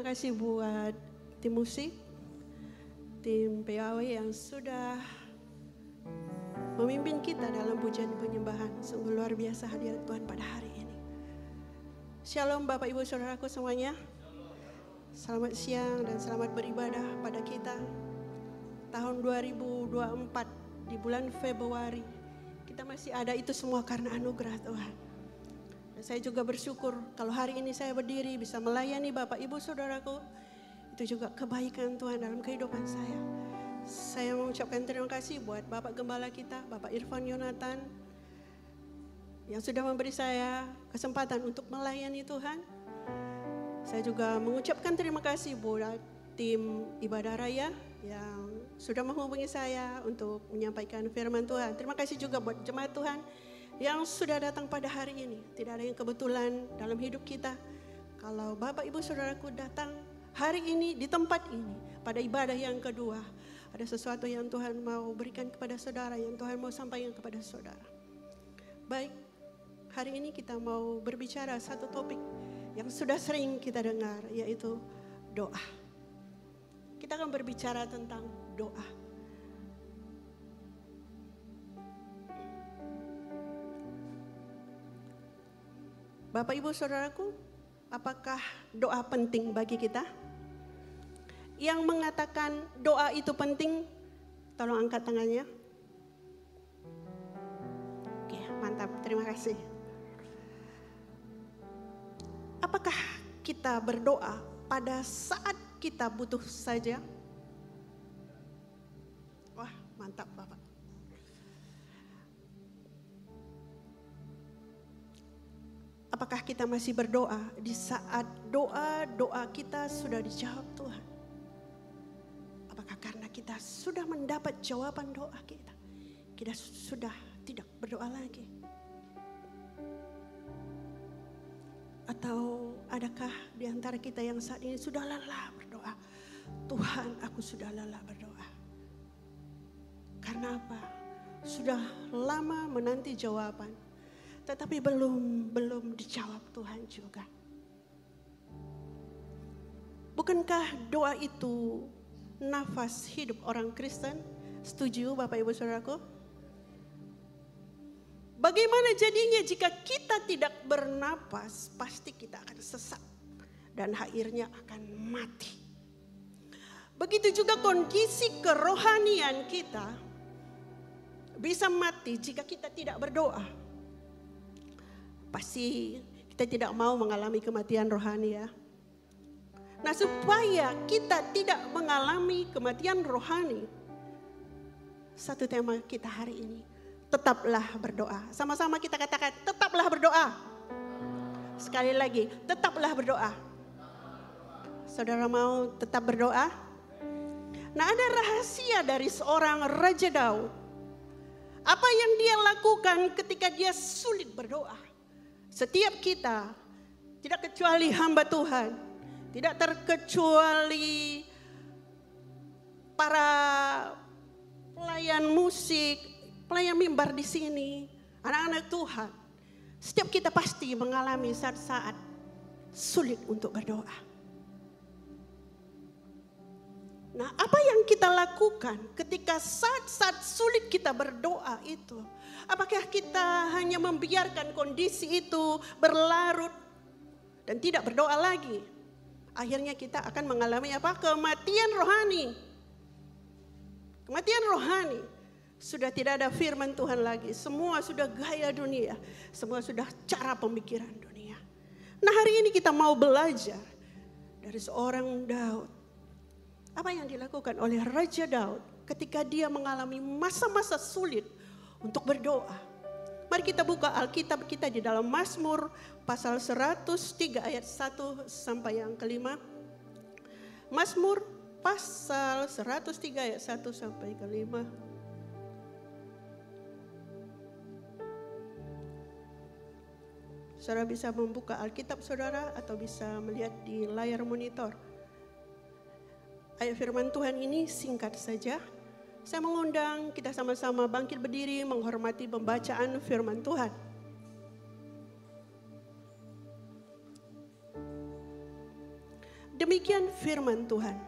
Terima kasih buat tim musik, tim PAW yang sudah memimpin kita dalam pujian penyembahan. Sungguh luar biasa hadirat Tuhan pada hari ini. Shalom Bapak Ibu Saudaraku semuanya. Selamat siang dan selamat beribadah pada kita. Tahun 2024 di bulan Februari. Kita masih ada itu semua karena anugerah Tuhan. Saya juga bersyukur kalau hari ini saya berdiri bisa melayani Bapak Ibu Saudaraku. Itu juga kebaikan Tuhan dalam kehidupan saya. Saya mengucapkan terima kasih buat Bapak Gembala kita, Bapak Irfan Yonatan. Yang sudah memberi saya kesempatan untuk melayani Tuhan. Saya juga mengucapkan terima kasih buat tim ibadah raya yang sudah menghubungi saya untuk menyampaikan firman Tuhan. Terima kasih juga buat jemaat Tuhan yang sudah datang pada hari ini. Tidak ada yang kebetulan dalam hidup kita. Kalau Bapak Ibu Saudaraku datang hari ini di tempat ini pada ibadah yang kedua. Ada sesuatu yang Tuhan mau berikan kepada saudara, yang Tuhan mau sampaikan kepada saudara. Baik, hari ini kita mau berbicara satu topik yang sudah sering kita dengar, yaitu doa. Kita akan berbicara tentang doa. Bapak Ibu Saudaraku, apakah doa penting bagi kita? Yang mengatakan doa itu penting, tolong angkat tangannya. Oke, mantap. Terima kasih. Apakah kita berdoa pada saat kita butuh saja? Wah, mantap Bapak. Apakah kita masih berdoa di saat doa-doa kita sudah dijawab Tuhan? Apakah karena kita sudah mendapat jawaban doa kita, kita sudah tidak berdoa lagi? Atau adakah di antara kita yang saat ini sudah lelah berdoa? Tuhan, aku sudah lelah berdoa. Karena apa? Sudah lama menanti jawaban tetapi belum belum dijawab Tuhan juga. Bukankah doa itu nafas hidup orang Kristen? Setuju Bapak Ibu Saudaraku? Bagaimana jadinya jika kita tidak bernapas, pasti kita akan sesat dan akhirnya akan mati. Begitu juga kondisi kerohanian kita bisa mati jika kita tidak berdoa. Pasti kita tidak mau mengalami kematian rohani ya. Nah supaya kita tidak mengalami kematian rohani. Satu tema kita hari ini. Tetaplah berdoa. Sama-sama kita katakan tetaplah berdoa. Sekali lagi, tetaplah berdoa. Saudara mau tetap berdoa? Nah ada rahasia dari seorang Raja Daud. Apa yang dia lakukan ketika dia sulit berdoa? Setiap kita, tidak kecuali hamba Tuhan, tidak terkecuali para pelayan musik, pelayan mimbar di sini, anak-anak Tuhan. Setiap kita pasti mengalami saat-saat sulit untuk berdoa. Nah, apa yang kita lakukan ketika saat-saat sulit kita berdoa itu? Apakah kita hanya membiarkan kondisi itu berlarut dan tidak berdoa lagi? Akhirnya kita akan mengalami apa? Kematian rohani. Kematian rohani. Sudah tidak ada firman Tuhan lagi. Semua sudah gaya dunia. Semua sudah cara pemikiran dunia. Nah hari ini kita mau belajar dari seorang Daud. Apa yang dilakukan oleh Raja Daud ketika dia mengalami masa-masa sulit untuk berdoa. Mari kita buka Alkitab kita di dalam Mazmur pasal 103 ayat 1 sampai yang kelima. Mazmur pasal 103 ayat 1 sampai kelima. Saudara bisa membuka Alkitab saudara atau bisa melihat di layar monitor. Ayat firman Tuhan ini singkat saja, saya mengundang kita sama-sama bangkit berdiri menghormati pembacaan firman Tuhan. Demikian firman Tuhan.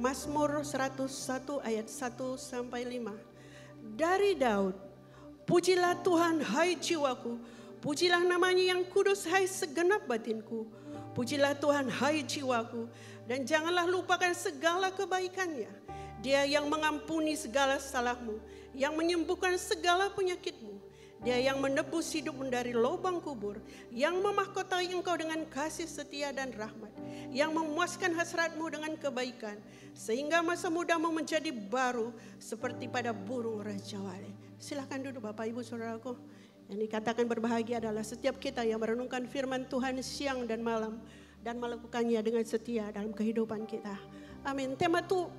Mazmur 101 ayat 1 sampai 5. Dari Daud, pujilah Tuhan hai jiwaku, pujilah namanya yang kudus hai segenap batinku. Pujilah Tuhan hai jiwaku dan janganlah lupakan segala kebaikannya. Dia yang mengampuni segala salahmu, yang menyembuhkan segala penyakitmu. Dia yang menebus hidupmu dari lubang kubur, yang memahkotai engkau dengan kasih setia dan rahmat, yang memuaskan hasratmu dengan kebaikan, sehingga masa mudamu menjadi baru seperti pada burung raja wali. Silahkan duduk Bapak Ibu Saudaraku. Yang dikatakan berbahagia adalah setiap kita yang merenungkan firman Tuhan siang dan malam dan melakukannya dengan setia dalam kehidupan kita. Amin. Tema tu,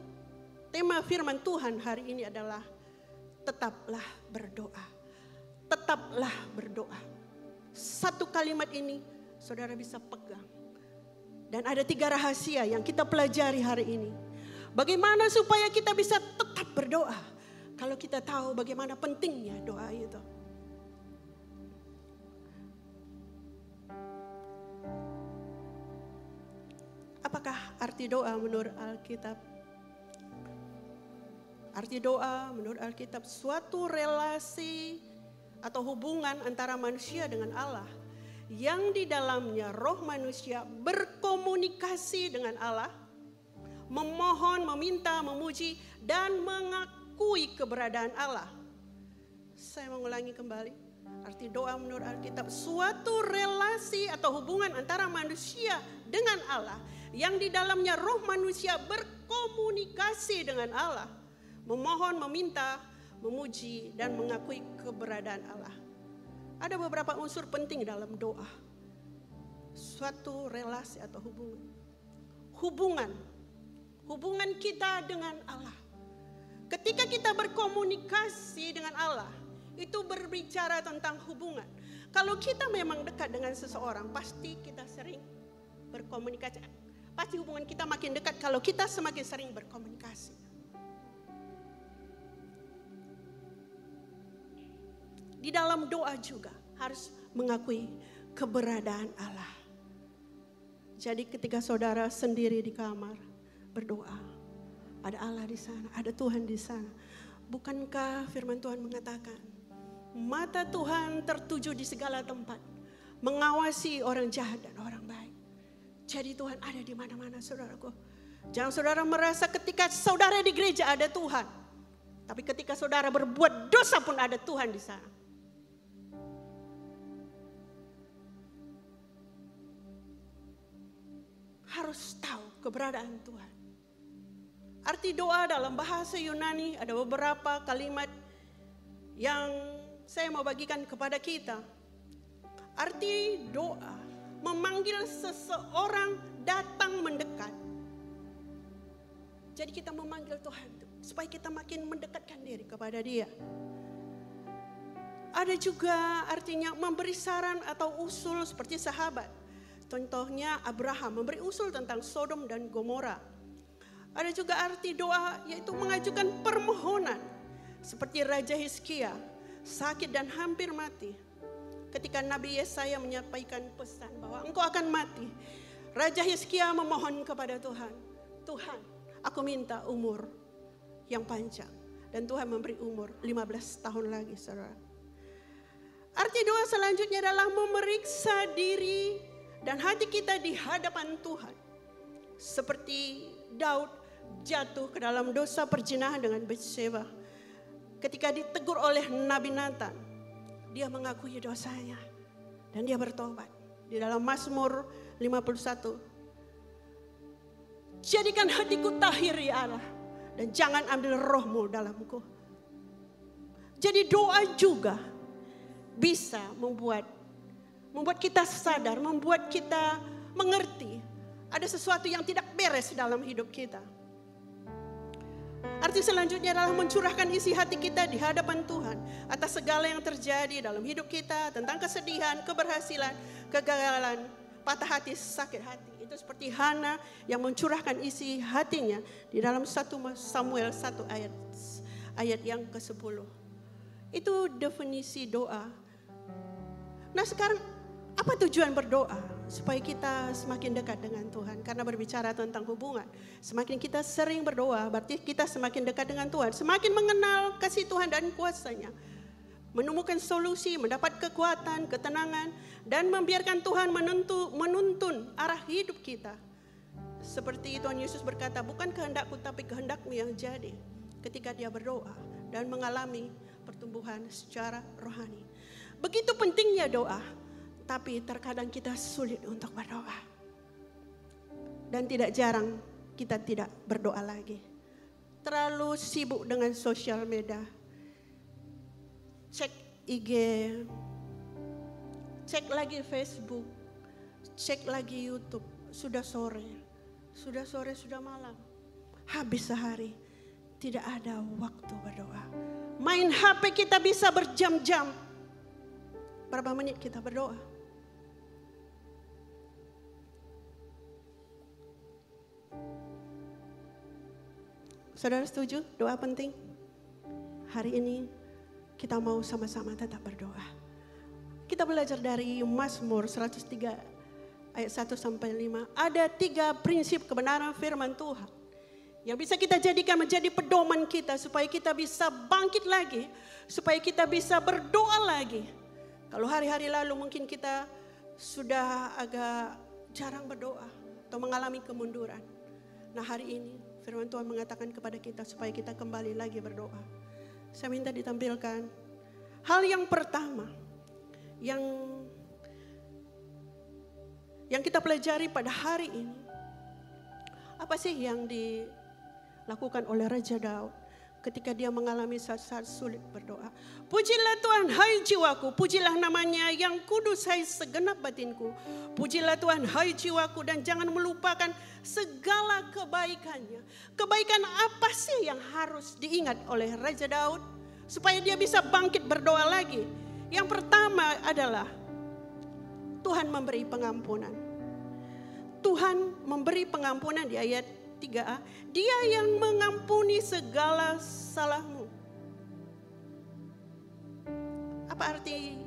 tema firman Tuhan hari ini adalah tetaplah berdoa. Tetaplah berdoa. Satu kalimat ini saudara bisa pegang. Dan ada tiga rahasia yang kita pelajari hari ini. Bagaimana supaya kita bisa tetap berdoa? Kalau kita tahu bagaimana pentingnya doa itu. Apakah arti doa menurut Alkitab? Arti doa menurut Alkitab suatu relasi atau hubungan antara manusia dengan Allah yang di dalamnya roh manusia berkomunikasi dengan Allah memohon, meminta, memuji, dan mengakui keberadaan Allah. Saya mengulangi kembali. Arti doa menurut Alkitab, suatu relasi atau hubungan antara manusia dengan Allah yang di dalamnya roh manusia berkomunikasi dengan Allah, memohon, meminta, memuji, dan mengakui keberadaan Allah. Ada beberapa unsur penting dalam doa. Suatu relasi atau hubungan. Hubungan hubungan kita dengan Allah. Ketika kita berkomunikasi dengan Allah, itu berbicara tentang hubungan. Kalau kita memang dekat dengan seseorang, pasti kita sering berkomunikasi. Pasti hubungan kita makin dekat kalau kita semakin sering berkomunikasi. Di dalam doa juga harus mengakui keberadaan Allah. Jadi ketika saudara sendiri di kamar, berdoa. Ada Allah di sana, ada Tuhan di sana. Bukankah firman Tuhan mengatakan, mata Tuhan tertuju di segala tempat, mengawasi orang jahat dan orang baik. Jadi Tuhan ada di mana-mana saudaraku. Jangan saudara merasa ketika saudara di gereja ada Tuhan. Tapi ketika saudara berbuat dosa pun ada Tuhan di sana. Harus tahu keberadaan Tuhan. Arti doa dalam bahasa Yunani ada beberapa kalimat yang saya mau bagikan kepada kita. Arti doa memanggil seseorang datang mendekat. Jadi kita memanggil Tuhan supaya kita makin mendekatkan diri kepada Dia. Ada juga artinya memberi saran atau usul seperti sahabat. Contohnya Abraham memberi usul tentang Sodom dan Gomora ada juga arti doa yaitu mengajukan permohonan. Seperti Raja Hizkia sakit dan hampir mati. Ketika Nabi Yesaya menyampaikan pesan bahwa engkau akan mati. Raja Hizkia memohon kepada Tuhan. Tuhan aku minta umur yang panjang. Dan Tuhan memberi umur 15 tahun lagi saudara. Arti doa selanjutnya adalah memeriksa diri dan hati kita di hadapan Tuhan. Seperti Daud jatuh ke dalam dosa perjinahan dengan Bathsheba. Ketika ditegur oleh Nabi Nathan, dia mengakui dosanya dan dia bertobat. Di dalam Mazmur 51. Jadikan hatiku tahir ya Allah dan jangan ambil rohmu dalamku. Jadi doa juga bisa membuat membuat kita sadar, membuat kita mengerti ada sesuatu yang tidak beres dalam hidup kita. Arti selanjutnya adalah mencurahkan isi hati kita di hadapan Tuhan atas segala yang terjadi dalam hidup kita tentang kesedihan, keberhasilan, kegagalan, patah hati, sakit hati. Itu seperti Hana yang mencurahkan isi hatinya di dalam 1 Samuel 1 ayat ayat yang ke-10. Itu definisi doa. Nah sekarang Apa tujuan berdoa? Supaya kita semakin dekat dengan Tuhan. Karena berbicara tentang hubungan. Semakin kita sering berdoa, berarti kita semakin dekat dengan Tuhan. Semakin mengenal kasih Tuhan dan kuasanya. Menemukan solusi, mendapat kekuatan, ketenangan. Dan membiarkan Tuhan menentu, menuntun arah hidup kita. Seperti Tuhan Yesus berkata, bukan kehendakku tapi kehendakmu yang jadi. Ketika dia berdoa dan mengalami pertumbuhan secara rohani. Begitu pentingnya doa tapi terkadang kita sulit untuk berdoa. Dan tidak jarang kita tidak berdoa lagi. Terlalu sibuk dengan sosial media. Cek IG, cek lagi Facebook, cek lagi YouTube. Sudah sore, sudah sore, sudah malam. Habis sehari, tidak ada waktu berdoa. Main HP kita bisa berjam-jam. Berapa menit kita berdoa? Saudara setuju doa penting? Hari ini kita mau sama-sama tetap berdoa. Kita belajar dari Mazmur 103 ayat 1 sampai 5. Ada tiga prinsip kebenaran firman Tuhan. Yang bisa kita jadikan menjadi pedoman kita supaya kita bisa bangkit lagi. Supaya kita bisa berdoa lagi. Kalau hari-hari lalu mungkin kita sudah agak jarang berdoa atau mengalami kemunduran. Nah hari ini Firman Tuhan mengatakan kepada kita supaya kita kembali lagi berdoa. Saya minta ditampilkan hal yang pertama yang yang kita pelajari pada hari ini. Apa sih yang dilakukan oleh Raja Daud? Ketika dia mengalami saat-saat sulit berdoa. Pujilah Tuhan hai jiwaku, pujilah namanya yang kudus hai segenap batinku. Pujilah Tuhan hai jiwaku dan jangan melupakan segala kebaikannya. Kebaikan apa sih yang harus diingat oleh Raja Daud supaya dia bisa bangkit berdoa lagi? Yang pertama adalah Tuhan memberi pengampunan. Tuhan memberi pengampunan di ayat 3a, dia yang mengampuni segala salahmu. Apa arti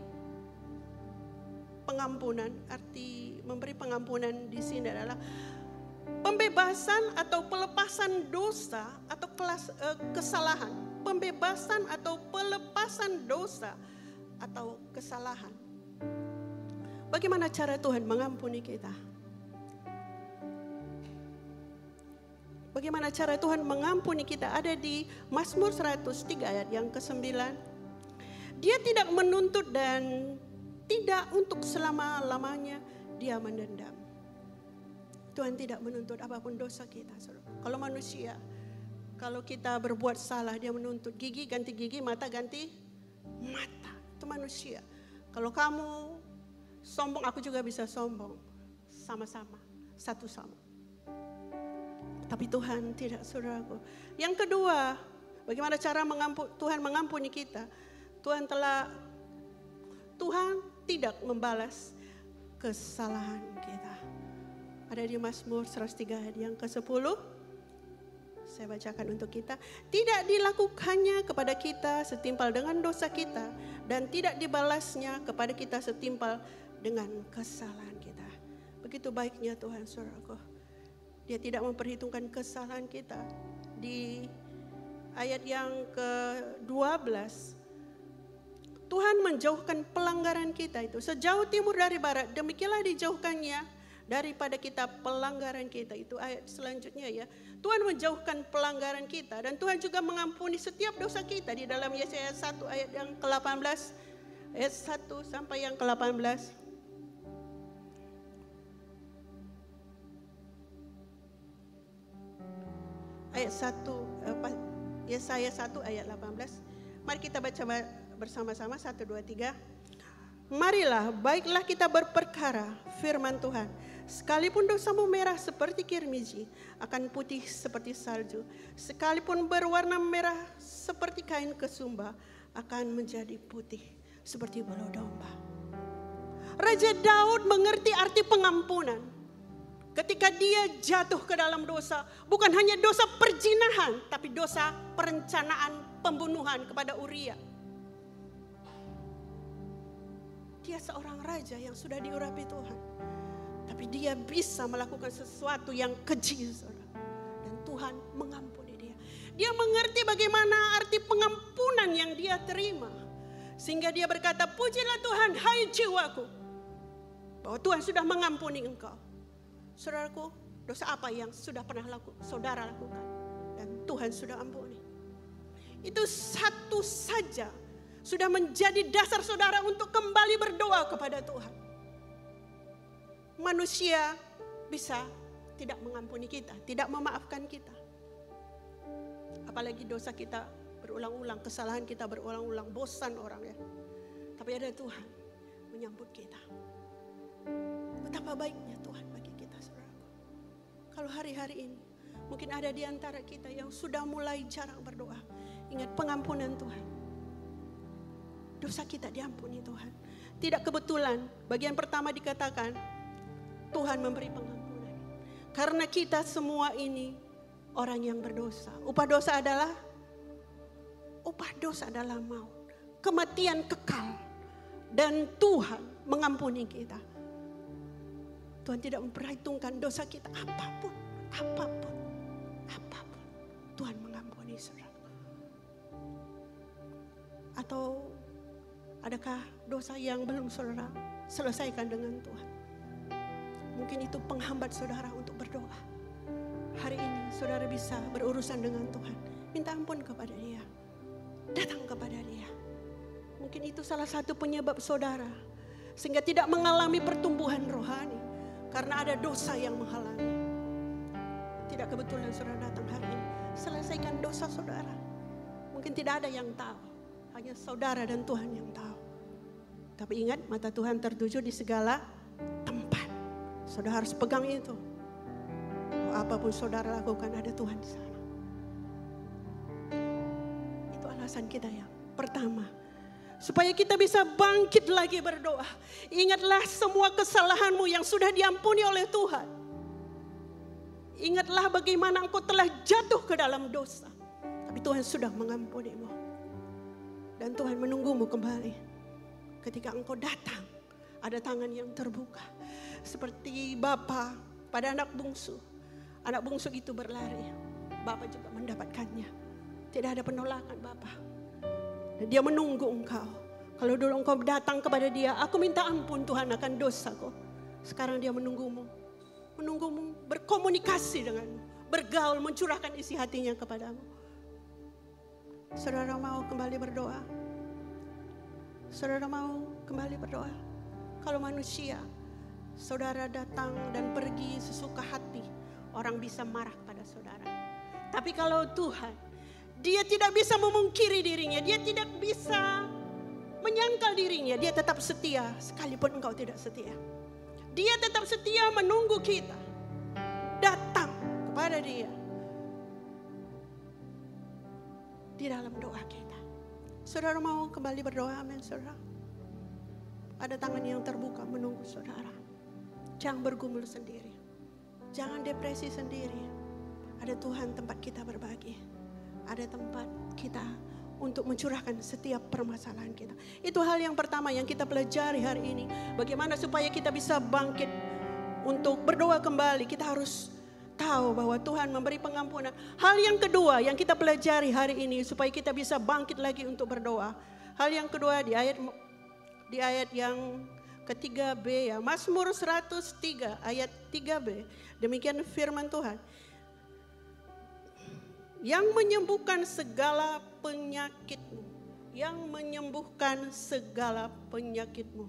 pengampunan? Arti memberi pengampunan di sini adalah pembebasan atau pelepasan dosa atau kelas, uh, kesalahan. Pembebasan atau pelepasan dosa atau kesalahan. Bagaimana cara Tuhan mengampuni kita? Bagaimana cara Tuhan mengampuni kita ada di Mazmur 103 ayat yang ke-9. Dia tidak menuntut dan tidak untuk selama-lamanya dia mendendam. Tuhan tidak menuntut apa pun dosa kita. Kalau manusia, kalau kita berbuat salah dia menuntut gigi ganti gigi, mata ganti mata. Itu manusia. Kalau kamu sombong, aku juga bisa sombong. Sama-sama, satu sama. Tapi Tuhan tidak saudaraku. Yang kedua, bagaimana cara mengampu, Tuhan mengampuni kita? Tuhan telah Tuhan tidak membalas kesalahan kita. Ada di Mazmur 103 ayat yang ke-10. Saya bacakan untuk kita. Tidak dilakukannya kepada kita setimpal dengan dosa kita. Dan tidak dibalasnya kepada kita setimpal dengan kesalahan kita. Begitu baiknya Tuhan saudaraku. Dia tidak memperhitungkan kesalahan kita. Di ayat yang ke-12, Tuhan menjauhkan pelanggaran kita itu. Sejauh timur dari barat, demikianlah dijauhkannya daripada kita pelanggaran kita. Itu ayat selanjutnya ya. Tuhan menjauhkan pelanggaran kita dan Tuhan juga mengampuni setiap dosa kita di dalam Yesaya 1 ayat yang ke-18 ayat 1 sampai yang ke-18. Ayat 1 Yesaya 1 ayat 18. Mari kita baca bersama-sama 1 2 3. Marilah baiklah kita berperkara firman Tuhan. Sekalipun dosamu merah seperti kirmiji, akan putih seperti salju. Sekalipun berwarna merah seperti kain kesumba, akan menjadi putih seperti bulu domba. Raja Daud mengerti arti pengampunan. Ketika dia jatuh ke dalam dosa, bukan hanya dosa perjinahan, tapi dosa perencanaan pembunuhan kepada Uria. Dia seorang raja yang sudah diurapi Tuhan. Tapi dia bisa melakukan sesuatu yang keji. Dan Tuhan mengampuni dia. Dia mengerti bagaimana arti pengampunan yang dia terima. Sehingga dia berkata, pujilah Tuhan, hai jiwaku. Bahwa Tuhan sudah mengampuni engkau. Saudaraku, dosa apa yang sudah pernah laku, saudara lakukan. Dan Tuhan sudah ampuni. Itu satu saja sudah menjadi dasar saudara untuk kembali berdoa kepada Tuhan. Manusia bisa tidak mengampuni kita, tidak memaafkan kita. Apalagi dosa kita berulang-ulang, kesalahan kita berulang-ulang, bosan orang ya. Tapi ada Tuhan menyambut kita. Betapa baiknya Tuhan. Kalau hari-hari ini mungkin ada di antara kita yang sudah mulai jarang berdoa. Ingat pengampunan Tuhan. Dosa kita diampuni Tuhan. Tidak kebetulan bagian pertama dikatakan Tuhan memberi pengampunan. Karena kita semua ini orang yang berdosa. Upah dosa adalah upah dosa adalah maut. Kematian kekal. Dan Tuhan mengampuni kita. Tuhan tidak memperhitungkan dosa kita apa pun, apa pun, apa pun. Tuhan mengampuni saudara. Atau adakah dosa yang belum saudara selesaikan dengan Tuhan? Mungkin itu penghambat saudara untuk berdoa. Hari ini saudara bisa berurusan dengan Tuhan. Minta ampun kepada dia. Datang kepada dia. Mungkin itu salah satu penyebab saudara. Sehingga tidak mengalami pertumbuhan rohani. Karena ada dosa yang menghalangi. Tidak kebetulan saudara datang hari ini. Selesaikan dosa saudara. Mungkin tidak ada yang tahu. Hanya saudara dan Tuhan yang tahu. Tapi ingat mata Tuhan tertuju di segala tempat. Saudara harus pegang itu. Apa pun saudara lakukan ada Tuhan di sana. Itu alasan kita yang pertama. Supaya kita bisa bangkit lagi berdoa. Ingatlah semua kesalahanmu yang sudah diampuni oleh Tuhan. Ingatlah bagaimana engkau telah jatuh ke dalam dosa. Tapi Tuhan sudah mengampunimu. Dan Tuhan menunggumu kembali. Ketika engkau datang, ada tangan yang terbuka. Seperti Bapa pada anak bungsu. Anak bungsu itu berlari. Bapak juga mendapatkannya. Tidak ada penolakan Bapak. Dia menunggu engkau. Kalau dulu engkau datang kepada dia, aku minta ampun Tuhan akan dosaku. Sekarang dia menunggumu. Menunggumu berkomunikasi denganmu. Bergaul, mencurahkan isi hatinya kepadamu. Saudara mau kembali berdoa? Saudara mau kembali berdoa? Kalau manusia, saudara datang dan pergi sesuka hati, orang bisa marah pada saudara. Tapi kalau Tuhan, dia tidak bisa memungkiri dirinya, dia tidak bisa menyangkal dirinya, dia tetap setia sekalipun engkau tidak setia. Dia tetap setia menunggu kita datang kepada dia di dalam doa kita. Saudara mau kembali berdoa, amin saudara. Ada tangan yang terbuka menunggu saudara. Jangan bergumul sendiri. Jangan depresi sendiri. Ada Tuhan tempat kita berbagi. Ada tempat kita untuk mencurahkan setiap permasalahan kita. Itu hal yang pertama yang kita pelajari hari ini. Bagaimana supaya kita bisa bangkit untuk berdoa kembali. Kita harus tahu bahwa Tuhan memberi pengampunan. Hal yang kedua yang kita pelajari hari ini supaya kita bisa bangkit lagi untuk berdoa. Hal yang kedua di ayat di ayat yang ketiga B ya. Mazmur 103 ayat 3B. Demikian firman Tuhan. Yang menyembuhkan segala penyakitmu. Yang menyembuhkan segala penyakitmu.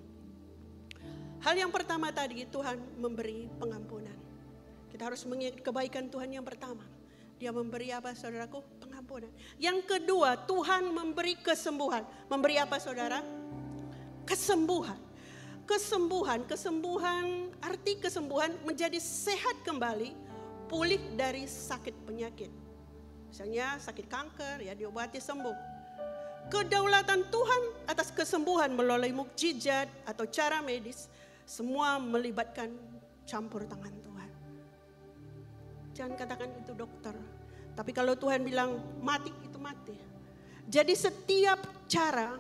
Hal yang pertama tadi Tuhan memberi pengampunan. Kita harus mengingat kebaikan Tuhan yang pertama. Dia memberi apa saudaraku? Pengampunan. Yang kedua Tuhan memberi kesembuhan. Memberi apa saudara? Kesembuhan. Kesembuhan, kesembuhan, arti kesembuhan menjadi sehat kembali, pulih dari sakit penyakit. Misalnya sakit kanker ya diobati sembuh. Kedaulatan Tuhan atas kesembuhan melalui mukjizat atau cara medis semua melibatkan campur tangan Tuhan. Jangan katakan itu dokter. Tapi kalau Tuhan bilang mati itu mati. Jadi setiap cara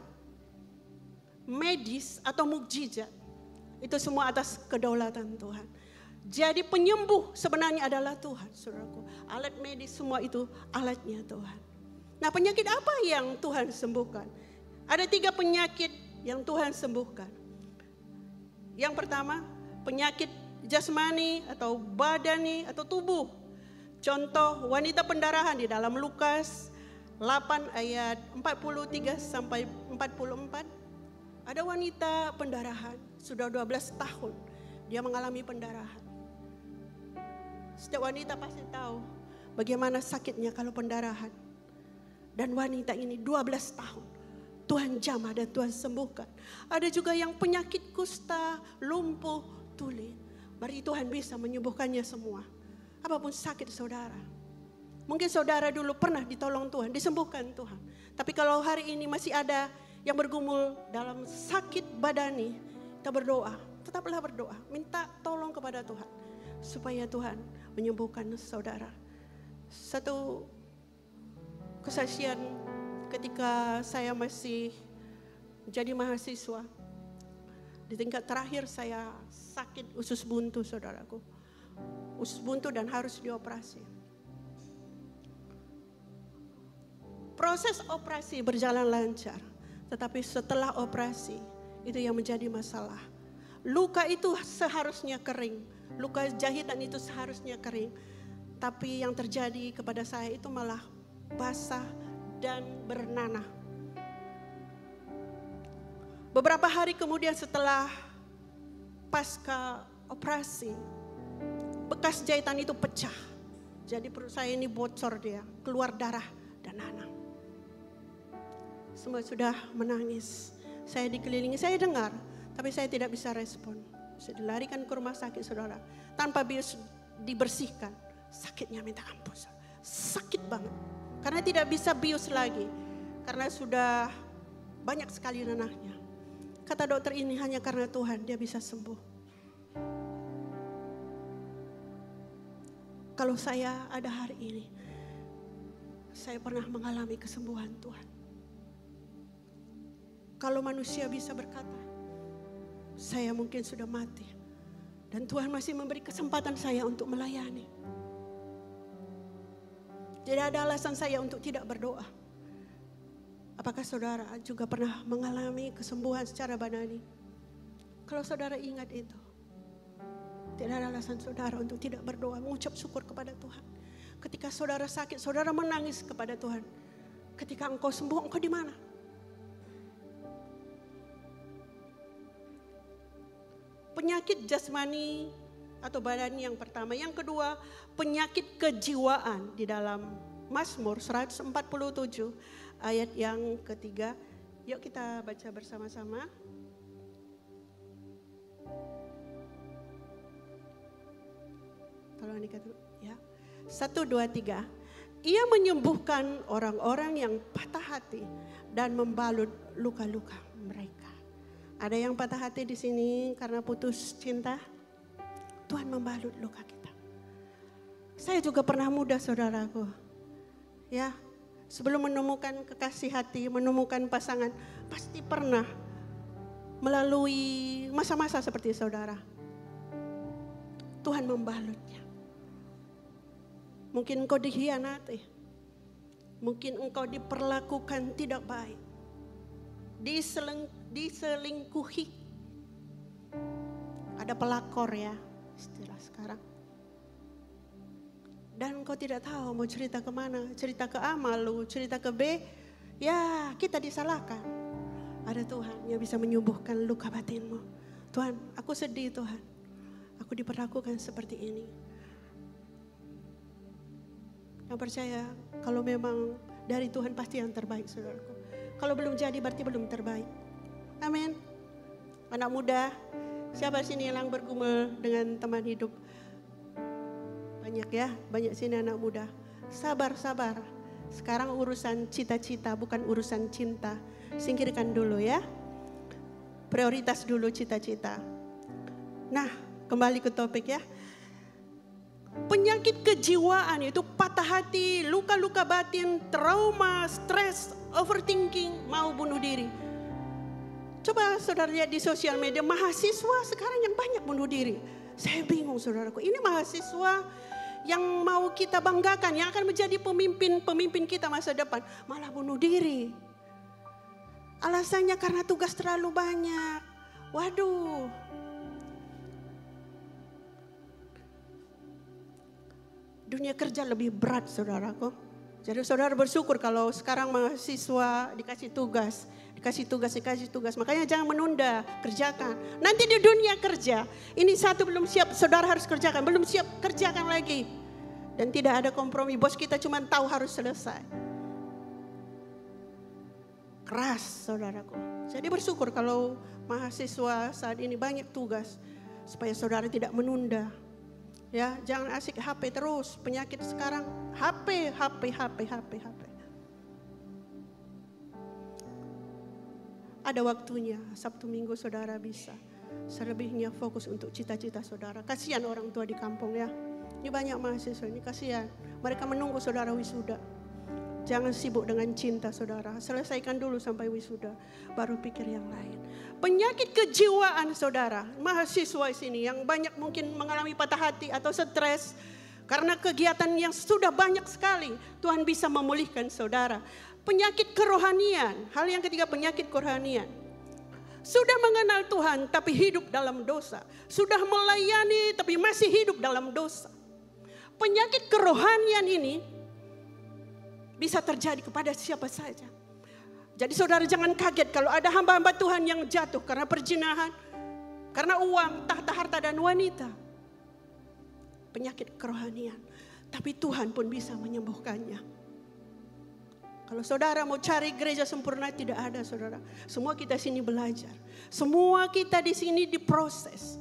medis atau mukjizat. Itu semua atas kedaulatan Tuhan. Jadi penyembuh sebenarnya adalah Tuhan, saudaraku. Alat medis semua itu alatnya Tuhan. Nah penyakit apa yang Tuhan sembuhkan? Ada tiga penyakit yang Tuhan sembuhkan. Yang pertama, penyakit jasmani atau badani atau tubuh. Contoh wanita pendarahan di dalam Lukas 8 ayat 43 sampai 44 ada wanita pendarahan, sudah 12 tahun dia mengalami pendarahan. Setiap wanita pasti tahu bagaimana sakitnya kalau pendarahan. Dan wanita ini 12 tahun. Tuhan jamah dan Tuhan sembuhkan. Ada juga yang penyakit kusta, lumpuh, tuli. Berarti Tuhan bisa menyembuhkannya semua. Apa pun sakit saudara. Mungkin saudara dulu pernah ditolong Tuhan, disembuhkan Tuhan. Tapi kalau hari ini masih ada yang bergumul dalam sakit badani, kita berdoa, tetaplah berdoa, minta tolong kepada Tuhan supaya Tuhan menyembuhkan saudara. Satu kesaksian ketika saya masih jadi mahasiswa. Di tingkat terakhir saya sakit usus buntu saudaraku. Usus buntu dan harus dioperasi. Proses operasi berjalan lancar. Tetapi setelah operasi, itu yang menjadi masalah. Luka itu seharusnya kering. Luka jahitan itu seharusnya kering. Tapi yang terjadi kepada saya itu malah basah dan bernanah. Beberapa hari kemudian setelah pasca operasi, bekas jahitan itu pecah. Jadi perut saya ini bocor dia, keluar darah dan nanah. Semua sudah menangis. Saya dikelilingi, saya dengar, tapi saya tidak bisa respon. Saya dilarikan ke rumah sakit saudara. Tanpa bius dibersihkan. Sakitnya minta ampun. Sakit banget. Karena tidak bisa bius lagi. Karena sudah banyak sekali nanahnya. Kata dokter ini hanya karena Tuhan dia bisa sembuh. Kalau saya ada hari ini, saya pernah mengalami kesembuhan Tuhan. Kalau manusia bisa berkata, saya mungkin sudah mati. Dan Tuhan masih memberi kesempatan saya untuk melayani. Tidak ada alasan saya untuk tidak berdoa. Apakah saudara juga pernah mengalami kesembuhan secara badani? Kalau saudara ingat itu, tidak ada alasan saudara untuk tidak berdoa, mengucap syukur kepada Tuhan. Ketika saudara sakit, saudara menangis kepada Tuhan. Ketika engkau sembuh, engkau di mana? Penyakit jasmani atau badan yang pertama. Yang kedua, penyakit kejiwaan di dalam Mazmur 147 ayat yang ketiga. Yuk kita baca bersama-sama. Tolong dikatakan ya. Satu, dua, tiga. Ia menyembuhkan orang-orang yang patah hati dan membalut luka-luka mereka. Ada yang patah hati di sini karena putus cinta. Tuhan membalut luka kita. Saya juga pernah muda saudaraku. Ya, sebelum menemukan kekasih hati, menemukan pasangan, pasti pernah melalui masa-masa seperti saudara. Tuhan membalutnya. Mungkin engkau dikhianati. Mungkin engkau diperlakukan tidak baik. Diseleng diselingkuhi. Ada pelakor ya, istilah sekarang. Dan kau tidak tahu mau cerita ke mana, cerita ke A malu, cerita ke B, ya kita disalahkan. Ada Tuhan yang bisa menyembuhkan luka batinmu. Tuhan, aku sedih Tuhan. Aku diperlakukan seperti ini. Yang percaya kalau memang dari Tuhan pasti yang terbaik saudaraku. Kalau belum jadi berarti belum terbaik. Amin. Anak muda, siapa sini yang bergumul dengan teman hidup? Banyak ya, banyak sini anak muda. Sabar, sabar. Sekarang urusan cita-cita, bukan urusan cinta. Singkirkan dulu ya. Prioritas dulu cita-cita. Nah, kembali ke topik ya. Penyakit kejiwaan itu patah hati, luka-luka batin, trauma, stres, overthinking, mau bunuh diri Coba saudara lihat di sosial media, mahasiswa sekarang yang banyak bunuh diri. Saya bingung saudaraku, ini mahasiswa yang mau kita banggakan, yang akan menjadi pemimpin-pemimpin kita masa depan, malah bunuh diri. Alasannya karena tugas terlalu banyak. Waduh. Dunia kerja lebih berat saudaraku. Jadi saudara bersyukur kalau sekarang mahasiswa dikasih tugas, dikasih tugas, dikasih tugas. Makanya jangan menunda, kerjakan. Nanti di dunia kerja, ini satu belum siap, saudara harus kerjakan. Belum siap, kerjakan lagi. Dan tidak ada kompromi, bos kita cuma tahu harus selesai. Keras saudaraku. Jadi bersyukur kalau mahasiswa saat ini banyak tugas. Supaya saudara tidak menunda. Ya, jangan asik HP terus. Penyakit sekarang HP, HP, HP, HP, HP. Ada waktunya, Sabtu Minggu saudara bisa. Selebihnya fokus untuk cita-cita saudara. Kasihan orang tua di kampung ya. Ini banyak mahasiswa ini kasihan. Mereka menunggu saudara wisuda. Jangan sibuk dengan cinta saudara. Selesaikan dulu sampai wisuda. Baru pikir yang lain. Penyakit kejiwaan saudara. Mahasiswa sini yang banyak mungkin mengalami patah hati atau stres. Karena kegiatan yang sudah banyak sekali. Tuhan bisa memulihkan saudara. Penyakit kerohanian. Hal yang ketiga penyakit kerohanian. Sudah mengenal Tuhan tapi hidup dalam dosa. Sudah melayani tapi masih hidup dalam dosa. Penyakit kerohanian ini bisa terjadi kepada siapa saja. Jadi saudara jangan kaget kalau ada hamba-hamba Tuhan yang jatuh karena perjinahan, karena uang, tahta harta dan wanita. Penyakit kerohanian. Tapi Tuhan pun bisa menyembuhkannya. Kalau saudara mau cari gereja sempurna tidak ada saudara. Semua kita sini belajar. Semua kita di sini diproses.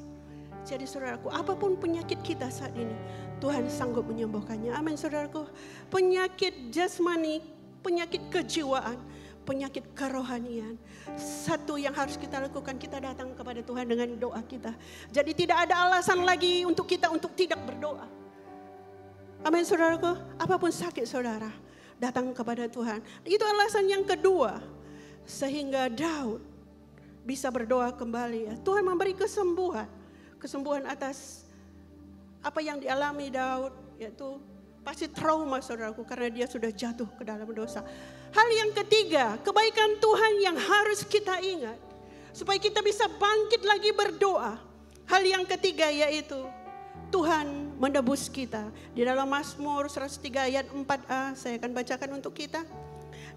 Jadi saudaraku, apa pun penyakit kita saat ini, Tuhan sanggup menyembuhkannya. Amin saudaraku. Penyakit jasmani, penyakit kejiwaan, penyakit kerohanian. Satu yang harus kita lakukan, kita datang kepada Tuhan dengan doa kita. Jadi tidak ada alasan lagi untuk kita untuk tidak berdoa. Amin saudaraku, apa pun sakit saudara, datang kepada Tuhan. Itu alasan yang kedua. Sehingga Daud bisa berdoa kembali. Tuhan memberi kesembuhan. Kesembuhan atas apa yang dialami Daud, yaitu pasti trauma saudaraku karena dia sudah jatuh ke dalam dosa. Hal yang ketiga, kebaikan Tuhan yang harus kita ingat. Supaya kita bisa bangkit lagi berdoa. Hal yang ketiga yaitu Tuhan menebus kita. Di dalam Mazmur 103 ayat 4a saya akan bacakan untuk kita.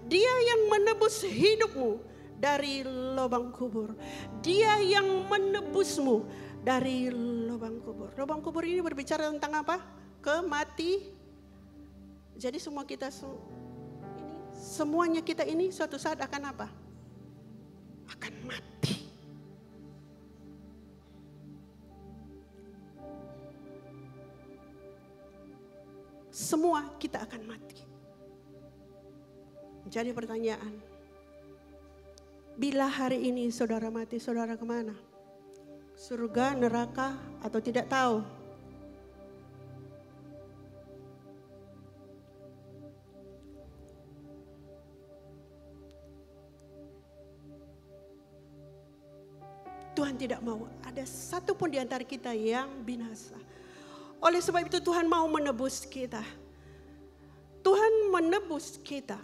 Dia yang menebus hidupmu dari lubang kubur. Dia yang menebusmu dari lubang kubur. Lubang kubur ini berbicara tentang apa? Kemati. Jadi semua kita Semuanya kita ini suatu saat akan apa? Akan mati. Semua kita akan mati. Jadi pertanyaan, bila hari ini saudara mati, saudara ke mana? Surga, neraka, atau tidak tahu? Tuhan tidak mau ada satu pun di antara kita yang binasa. Oleh sebab itu Tuhan mau menebus kita. Tuhan menebus kita.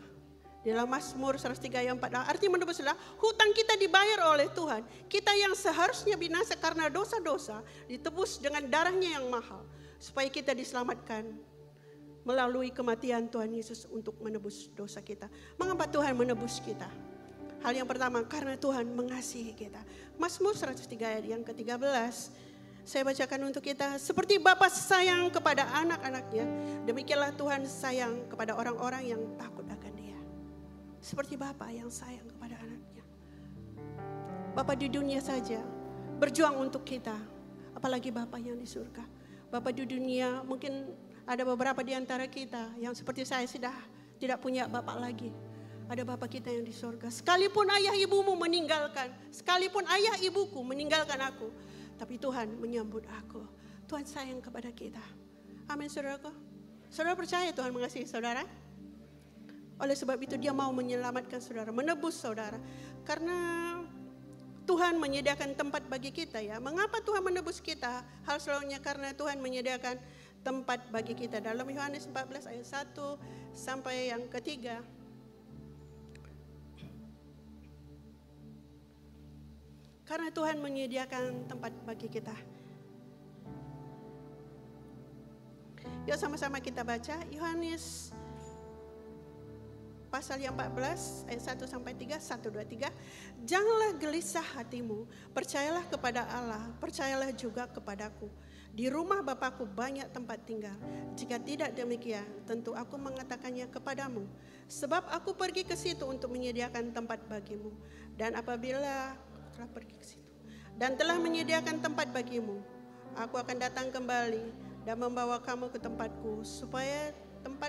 Dalam Mazmur 103 ayat 4 artinya menebus adalah hutang kita dibayar oleh Tuhan. Kita yang seharusnya binasa karena dosa-dosa ditebus dengan darahnya yang mahal. Supaya kita diselamatkan melalui kematian Tuhan Yesus untuk menebus dosa kita. Mengapa Tuhan menebus kita? Hal yang pertama, karena Tuhan mengasihi kita. Mazmur 103 ayat yang ke-13. Saya bacakan untuk kita. Seperti Bapa sayang kepada anak-anaknya, demikianlah Tuhan sayang kepada orang-orang yang takut. Seperti Bapa yang sayang kepada anaknya. Bapak di dunia saja berjuang untuk kita. Apalagi Bapak yang di surga. Bapak di dunia mungkin ada beberapa di antara kita yang seperti saya sudah tidak punya Bapak lagi ada Bapak kita yang di sorga. Sekalipun ayah ibumu meninggalkan, sekalipun ayah ibuku meninggalkan aku, tapi Tuhan menyambut aku. Tuhan sayang kepada kita. Amin saudaraku. Saudara percaya Tuhan mengasihi saudara? Oleh sebab itu dia mau menyelamatkan saudara, menebus saudara. Karena Tuhan menyediakan tempat bagi kita ya. Mengapa Tuhan menebus kita? Hal selalunya karena Tuhan menyediakan tempat bagi kita. Dalam Yohanes 14 ayat 1 sampai yang ketiga. Karena Tuhan menyediakan tempat bagi kita. Yuk sama-sama kita baca Yohanes pasal yang 14 ayat 1 sampai 3 1 2 3 Janganlah gelisah hatimu percayalah kepada Allah percayalah juga kepadaku. Di rumah Bapakku banyak tempat tinggal. Jika tidak demikian tentu aku mengatakannya kepadamu. Sebab aku pergi ke situ untuk menyediakan tempat bagimu. Dan apabila telah pergi ke situ dan telah menyediakan tempat bagimu aku akan datang kembali dan membawa kamu ke tempatku supaya tempat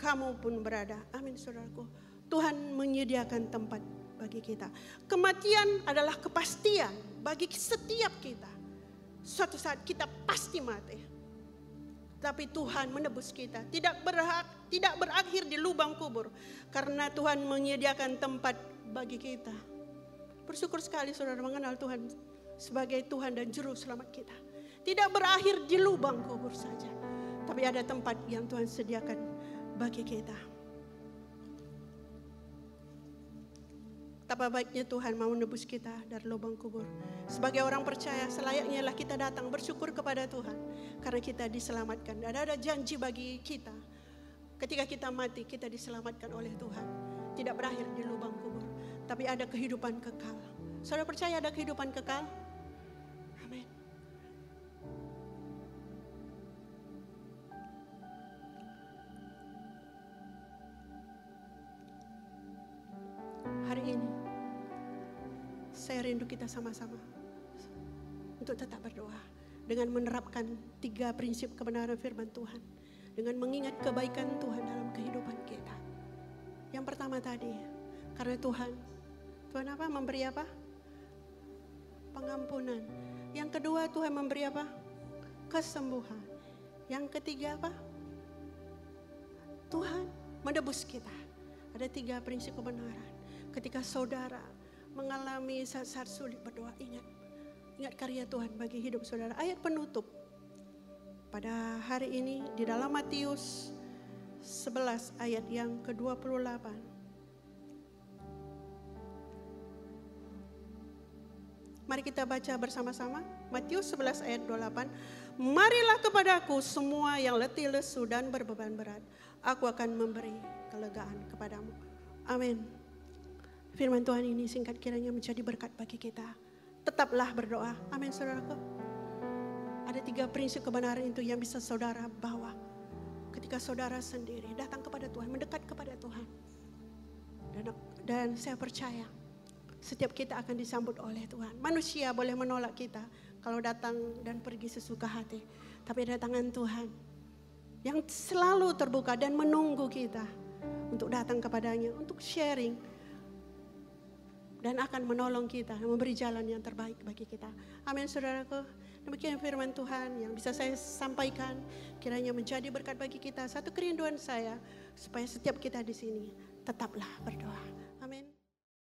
kamu pun berada. Amin saudaraku. Tuhan menyediakan tempat bagi kita. Kematian adalah kepastian bagi setiap kita. Suatu saat kita pasti mati. Tapi Tuhan menebus kita. Tidak berhak, tidak berakhir di lubang kubur. Karena Tuhan menyediakan tempat bagi kita. Bersyukur sekali saudara mengenal Tuhan sebagai Tuhan dan Juru Selamat kita. Tidak berakhir di lubang kubur saja. Tapi ada tempat yang Tuhan sediakan bagi kita. Betapa baiknya Tuhan mau menebus kita dari lubang kubur. Sebagai orang percaya, selayaknya lah kita datang bersyukur kepada Tuhan. Karena kita diselamatkan. Dan ada janji bagi kita. Ketika kita mati, kita diselamatkan oleh Tuhan. Tidak berakhir di lubang kubur. Tapi ada kehidupan kekal. Saudara percaya ada kehidupan kekal? Rindu kita sama-sama untuk tetap berdoa dengan menerapkan tiga prinsip kebenaran firman Tuhan dengan mengingat kebaikan Tuhan dalam kehidupan kita. Yang pertama tadi, karena Tuhan, Tuhan apa? Memberi apa? Pengampunan. Yang kedua Tuhan memberi apa? Kesembuhan. Yang ketiga apa? Tuhan menebus kita. Ada tiga prinsip kebenaran. Ketika saudara mengalami saat-saat sulit berdoa, ingat. Ingat karya Tuhan bagi hidup saudara. Ayat penutup pada hari ini di dalam Matius 11 ayat yang ke-28. Mari kita baca bersama-sama. Matius 11 ayat 28. Marilah kepadaku semua yang letih lesu dan berbeban berat. Aku akan memberi kelegaan kepadamu. Amin. Firman Tuhan ini singkat kiranya menjadi berkat bagi kita. Tetaplah berdoa. Amin saudaraku. Ada tiga prinsip kebenaran itu yang bisa saudara bawa. Ketika saudara sendiri datang kepada Tuhan, mendekat kepada Tuhan. Dan, dan saya percaya setiap kita akan disambut oleh Tuhan. Manusia boleh menolak kita kalau datang dan pergi sesuka hati. Tapi ada tangan Tuhan yang selalu terbuka dan menunggu kita untuk datang kepadanya, untuk sharing, dan akan menolong kita, memberi jalan yang terbaik bagi kita. Amin saudaraku. Demikian firman Tuhan yang bisa saya sampaikan kiranya menjadi berkat bagi kita. Satu kerinduan saya supaya setiap kita di sini tetaplah berdoa.